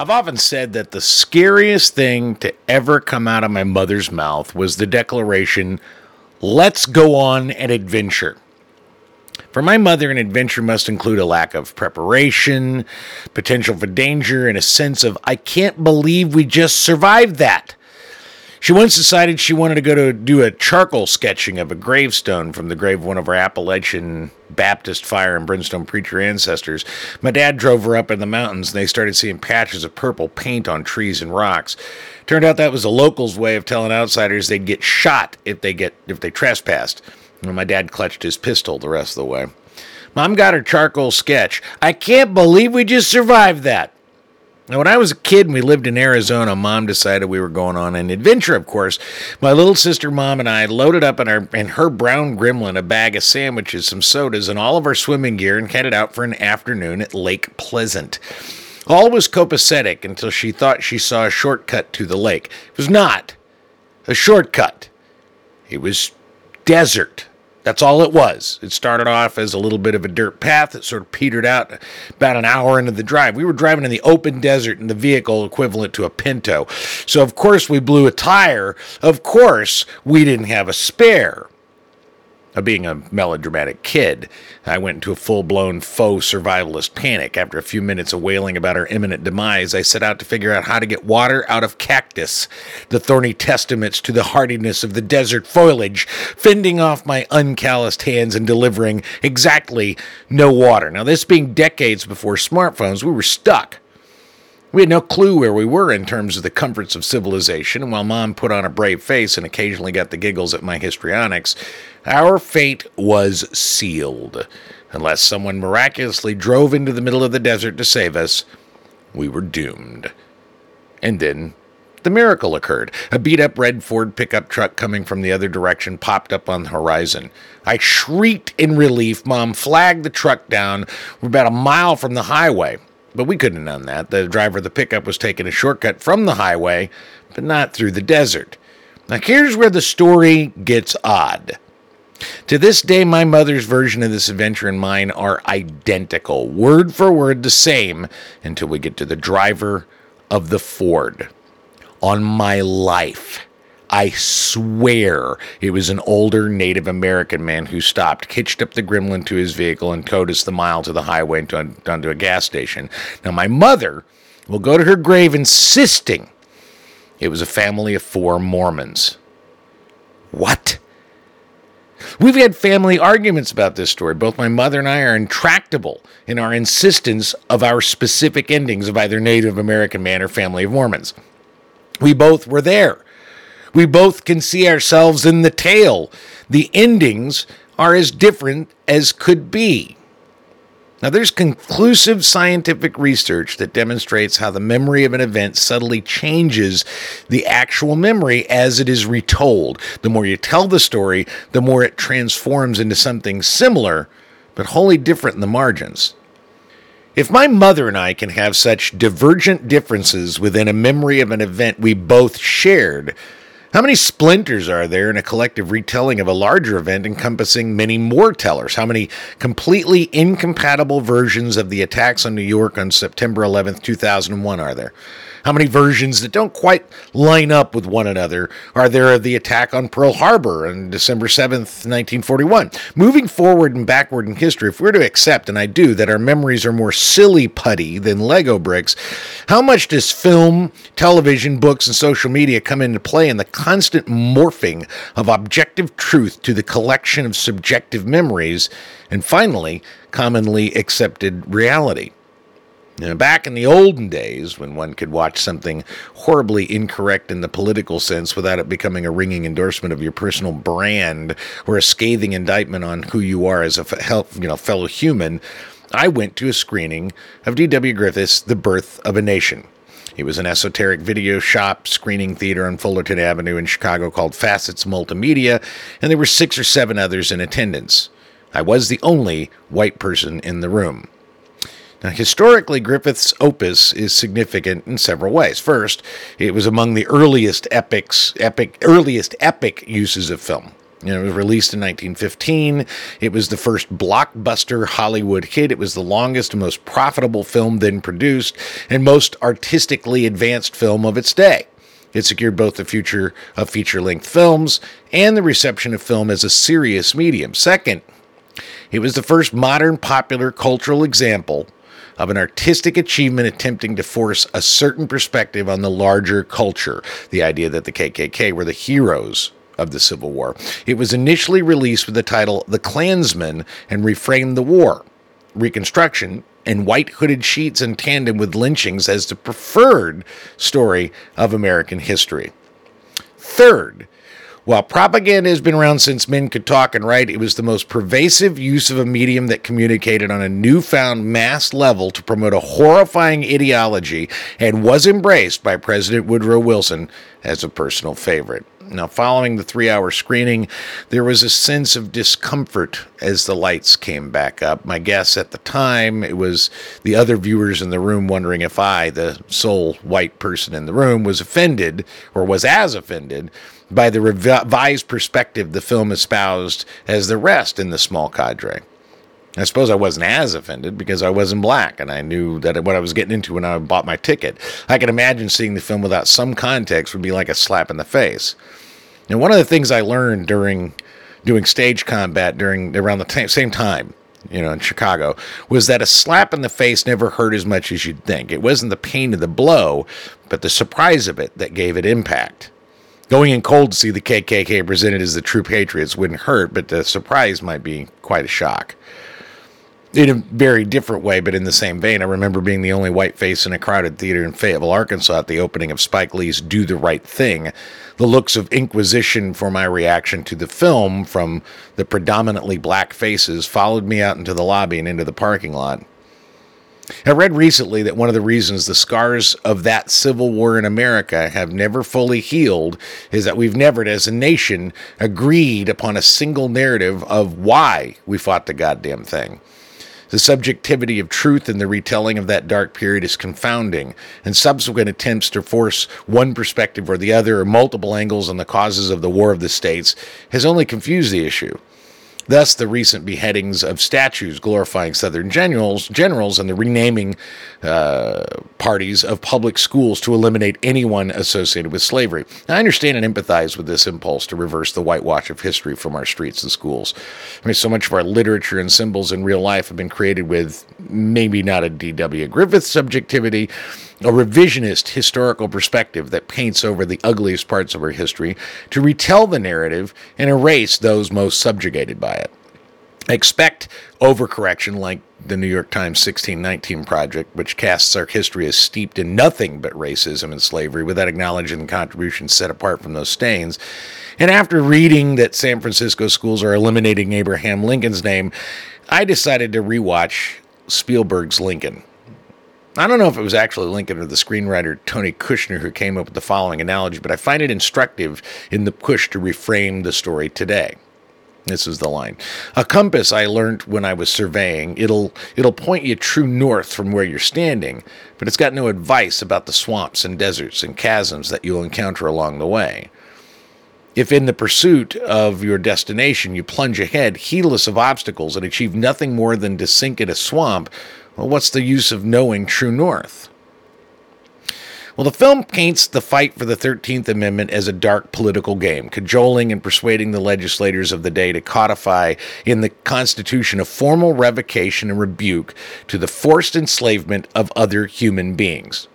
I've often said that the scariest thing to ever come out of my mother's mouth was the declaration, let's go on an adventure. For my mother, an adventure must include a lack of preparation, potential for danger, and a sense of, I can't believe we just survived that. She once decided she wanted to go to do a charcoal sketching of a gravestone from the grave of one of our Appalachian Baptist fire and brimstone preacher ancestors. My dad drove her up in the mountains and they started seeing patches of purple paint on trees and rocks. Turned out that was the locals' way of telling outsiders they'd get shot if they get if they trespassed. And my dad clutched his pistol the rest of the way. Mom got her charcoal sketch. I can't believe we just survived that. Now, when I was a kid and we lived in Arizona, mom decided we were going on an adventure, of course. My little sister, mom, and I loaded up in, our, in her brown gremlin a bag of sandwiches, some sodas, and all of our swimming gear and headed out for an afternoon at Lake Pleasant. All was copacetic until she thought she saw a shortcut to the lake. It was not a shortcut, it was desert. That's all it was. It started off as a little bit of a dirt path that sort of petered out about an hour into the drive. We were driving in the open desert in the vehicle equivalent to a Pinto. So, of course, we blew a tire. Of course, we didn't have a spare being a melodramatic kid, I went into a full blown faux survivalist panic. After a few minutes of wailing about our imminent demise, I set out to figure out how to get water out of cactus, the thorny testaments to the hardiness of the desert foliage, fending off my uncalloused hands and delivering exactly no water. Now, this being decades before smartphones, we were stuck. We had no clue where we were in terms of the comforts of civilization, and while Mom put on a brave face and occasionally got the giggles at my histrionics, our fate was sealed. Unless someone miraculously drove into the middle of the desert to save us, we were doomed. And then the miracle occurred. A beat up red Ford pickup truck coming from the other direction popped up on the horizon. I shrieked in relief. Mom flagged the truck down. We're about a mile from the highway. But we couldn't have done that. The driver of the pickup was taking a shortcut from the highway, but not through the desert. Now, here's where the story gets odd. To this day, my mother's version of this adventure and mine are identical, word for word the same, until we get to the driver of the Ford. On my life, I swear it was an older Native American man who stopped, hitched up the gremlin to his vehicle, and towed us the mile to the highway and down, down to a gas station. Now, my mother will go to her grave insisting it was a family of four Mormons. What? We've had family arguments about this story. Both my mother and I are intractable in our insistence of our specific endings of either Native American man or family of Mormons. We both were there. We both can see ourselves in the tale. The endings are as different as could be. Now, there's conclusive scientific research that demonstrates how the memory of an event subtly changes the actual memory as it is retold. The more you tell the story, the more it transforms into something similar, but wholly different in the margins. If my mother and I can have such divergent differences within a memory of an event we both shared, how many splinters are there in a collective retelling of a larger event encompassing many more tellers? How many completely incompatible versions of the attacks on New York on September 11th, 2001 are there? How many versions that don't quite line up with one another are there of the attack on Pearl Harbor on December 7th, 1941? Moving forward and backward in history, if we're to accept, and I do, that our memories are more silly putty than Lego bricks, how much does film, television, books, and social media come into play in the constant morphing of objective truth to the collection of subjective memories, and finally, commonly accepted reality? Now, back in the olden days, when one could watch something horribly incorrect in the political sense without it becoming a ringing endorsement of your personal brand or a scathing indictment on who you are as a you know, fellow human, I went to a screening of D.W. Griffith's The Birth of a Nation. It was an esoteric video shop screening theater on Fullerton Avenue in Chicago called Facets Multimedia, and there were six or seven others in attendance. I was the only white person in the room. Now, historically, Griffith's opus is significant in several ways. First, it was among the earliest epics, epic, earliest epic uses of film. You know, it was released in 1915. It was the first blockbuster Hollywood hit. It was the longest and most profitable film then produced and most artistically advanced film of its day. It secured both the future of feature length films and the reception of film as a serious medium. Second, it was the first modern popular cultural example of an artistic achievement attempting to force a certain perspective on the larger culture. The idea that the KKK were the heroes of the Civil War. It was initially released with the title The Klansman and reframed the war. Reconstruction and white hooded sheets in tandem with lynchings as the preferred story of American history. Third, while propaganda has been around since men could talk and write, it was the most pervasive use of a medium that communicated on a newfound mass level to promote a horrifying ideology and was embraced by President Woodrow Wilson as a personal favorite. Now, following the three hour screening, there was a sense of discomfort as the lights came back up. My guess at the time, it was the other viewers in the room wondering if I, the sole white person in the room, was offended or was as offended by the revised perspective the film espoused as the rest in the small cadre. I suppose I wasn't as offended because I wasn't black and I knew that what I was getting into when I bought my ticket. I can imagine seeing the film without some context would be like a slap in the face. And one of the things I learned during doing stage combat during around the t- same time, you know, in Chicago, was that a slap in the face never hurt as much as you'd think. It wasn't the pain of the blow, but the surprise of it that gave it impact. Going in cold to see the KKK presented as the true patriots wouldn't hurt, but the surprise might be quite a shock in a very different way, but in the same vein. I remember being the only white face in a crowded theater in Fayetteville, Arkansas, at the opening of Spike Lee's Do the Right Thing. The looks of inquisition for my reaction to the film from the predominantly black faces followed me out into the lobby and into the parking lot. I read recently that one of the reasons the scars of that civil war in America have never fully healed is that we've never, as a nation, agreed upon a single narrative of why we fought the goddamn thing. The subjectivity of truth in the retelling of that dark period is confounding, and subsequent attempts to force one perspective or the other or multiple angles on the causes of the War of the States has only confused the issue. Thus, the recent beheadings of statues glorifying Southern generals, generals and the renaming uh, parties of public schools to eliminate anyone associated with slavery. Now, I understand and empathize with this impulse to reverse the whitewash of history from our streets and schools. I mean, so much of our literature and symbols in real life have been created with maybe not a D.W. Griffith subjectivity, a revisionist historical perspective that paints over the ugliest parts of our history to retell the narrative and erase those most subjugated by it. Expect overcorrection like the New York Times 1619 Project, which casts our history as steeped in nothing but racism and slavery without acknowledging the contributions set apart from those stains. And after reading that San Francisco schools are eliminating Abraham Lincoln's name, I decided to rewatch Spielberg's Lincoln. I don't know if it was actually Lincoln or the screenwriter Tony Kushner who came up with the following analogy, but I find it instructive in the push to reframe the story today. This is the line. A compass I learned when I was surveying. It'll it'll point you true north from where you're standing, but it's got no advice about the swamps and deserts and chasms that you'll encounter along the way. If in the pursuit of your destination you plunge ahead, heedless of obstacles, and achieve nothing more than to sink in a swamp, well, what's the use of knowing true north? Well, the film paints the fight for the 13th Amendment as a dark political game, cajoling and persuading the legislators of the day to codify in the Constitution a formal revocation and rebuke to the forced enslavement of other human beings.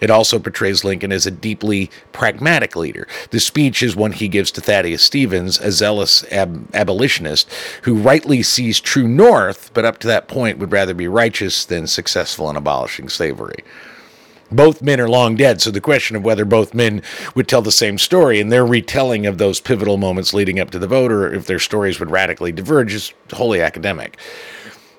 It also portrays Lincoln as a deeply pragmatic leader. The speech is one he gives to Thaddeus Stevens, a zealous ab- abolitionist who rightly sees true north, but up to that point would rather be righteous than successful in abolishing slavery. Both men are long dead, so the question of whether both men would tell the same story and their retelling of those pivotal moments leading up to the vote, or if their stories would radically diverge, is wholly academic.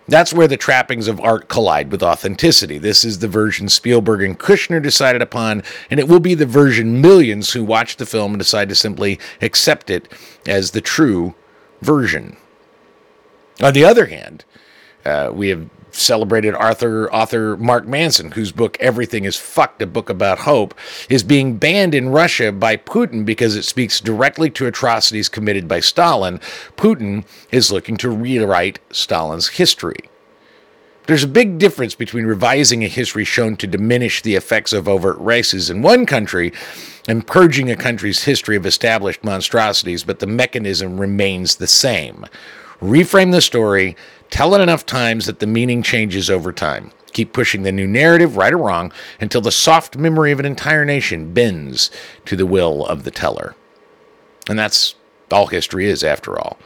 That's where the trappings of art collide with authenticity. This is the version Spielberg and Kushner decided upon, and it will be the version millions who watch the film and decide to simply accept it as the true version. On the other hand, Uh, we have celebrated Arthur author Mark Manson, whose book Everything is Fucked, a book about hope, is being banned in Russia by Putin because it speaks directly to atrocities committed by Stalin. Putin is looking to rewrite Stalin's history. There's a big difference between revising a history shown to diminish the effects of overt races in one country and purging a country's history of established monstrosities, but the mechanism remains the same. Reframe the story, tell it enough times that the meaning changes over time. Keep pushing the new narrative, right or wrong, until the soft memory of an entire nation bends to the will of the teller. And that's all history is, after all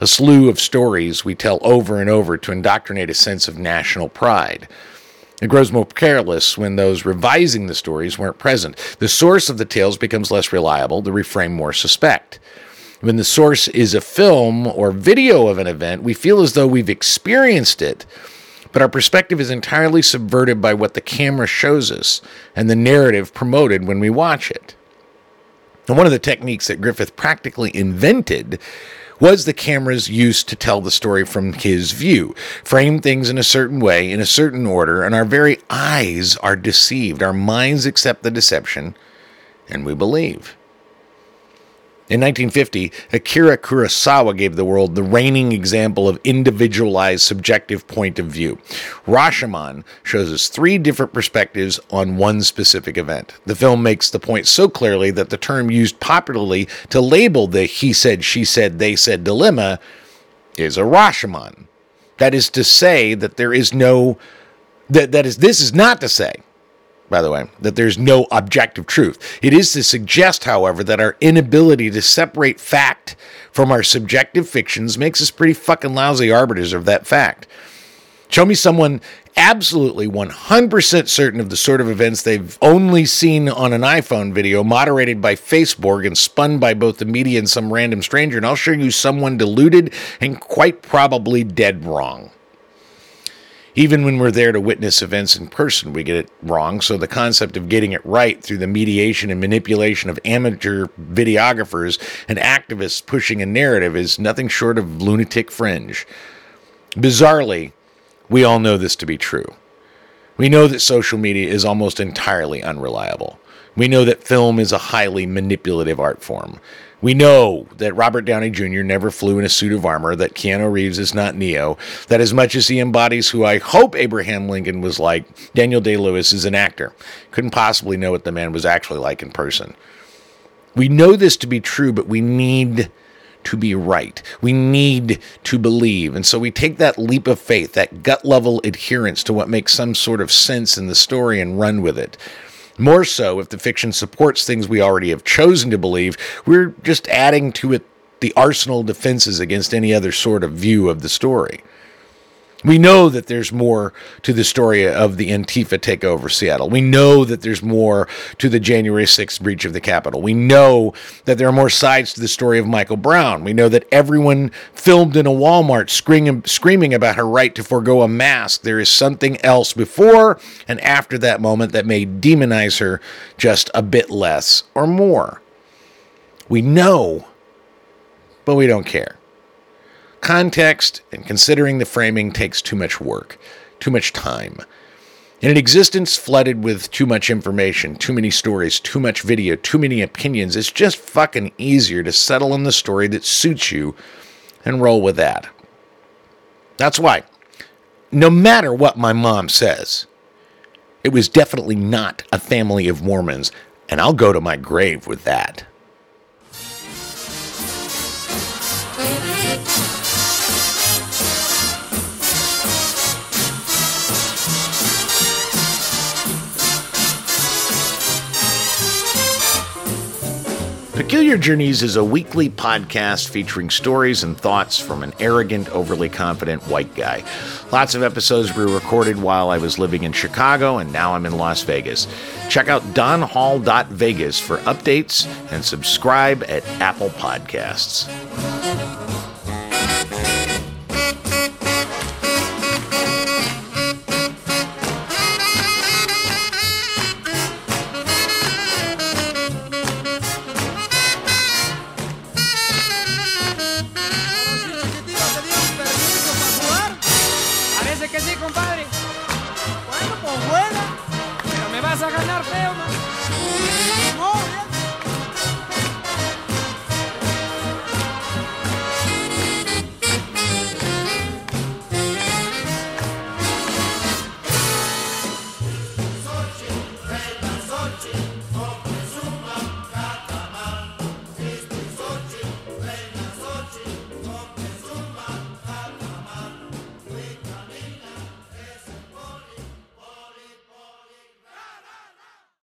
a slew of stories we tell over and over to indoctrinate a sense of national pride. It grows more careless when those revising the stories weren't present. The source of the tales becomes less reliable, the reframe more suspect. When the source is a film or video of an event, we feel as though we've experienced it, but our perspective is entirely subverted by what the camera shows us and the narrative promoted when we watch it. And one of the techniques that Griffith practically invented was the camera's use to tell the story from his view, frame things in a certain way, in a certain order, and our very eyes are deceived. Our minds accept the deception, and we believe. In 1950, Akira Kurosawa gave the world the reigning example of individualized subjective point of view. Rashomon shows us three different perspectives on one specific event. The film makes the point so clearly that the term used popularly to label the he said, she said, they said dilemma is a Rashomon. That is to say that there is no that that is this is not to say by the way, that there's no objective truth. It is to suggest, however, that our inability to separate fact from our subjective fictions makes us pretty fucking lousy arbiters of that fact. Show me someone absolutely 100% certain of the sort of events they've only seen on an iPhone video moderated by Facebook and spun by both the media and some random stranger, and I'll show you someone deluded and quite probably dead wrong. Even when we're there to witness events in person, we get it wrong. So the concept of getting it right through the mediation and manipulation of amateur videographers and activists pushing a narrative is nothing short of lunatic fringe. Bizarrely, we all know this to be true. We know that social media is almost entirely unreliable. We know that film is a highly manipulative art form. We know that Robert Downey Jr. never flew in a suit of armor, that Keanu Reeves is not Neo, that as much as he embodies who I hope Abraham Lincoln was like, Daniel Day Lewis is an actor. Couldn't possibly know what the man was actually like in person. We know this to be true, but we need to be right. We need to believe. And so we take that leap of faith, that gut level adherence to what makes some sort of sense in the story and run with it. More so, if the fiction supports things we already have chosen to believe, we're just adding to it the arsenal defenses against any other sort of view of the story. We know that there's more to the story of the Antifa takeover Seattle. We know that there's more to the January 6th breach of the Capitol. We know that there are more sides to the story of Michael Brown. We know that everyone filmed in a Walmart screaming, screaming about her right to forego a mask. There is something else before and after that moment that may demonize her just a bit less or more. We know, but we don't care. Context and considering the framing takes too much work, too much time. In an existence flooded with too much information, too many stories, too much video, too many opinions, it's just fucking easier to settle on the story that suits you and roll with that. That's why, no matter what my mom says, it was definitely not a family of Mormons, and I'll go to my grave with that. Peculiar Journeys is a weekly podcast featuring stories and thoughts from an arrogant, overly confident white guy. Lots of episodes were recorded while I was living in Chicago, and now I'm in Las Vegas. Check out donhall.vegas for updates and subscribe at Apple Podcasts.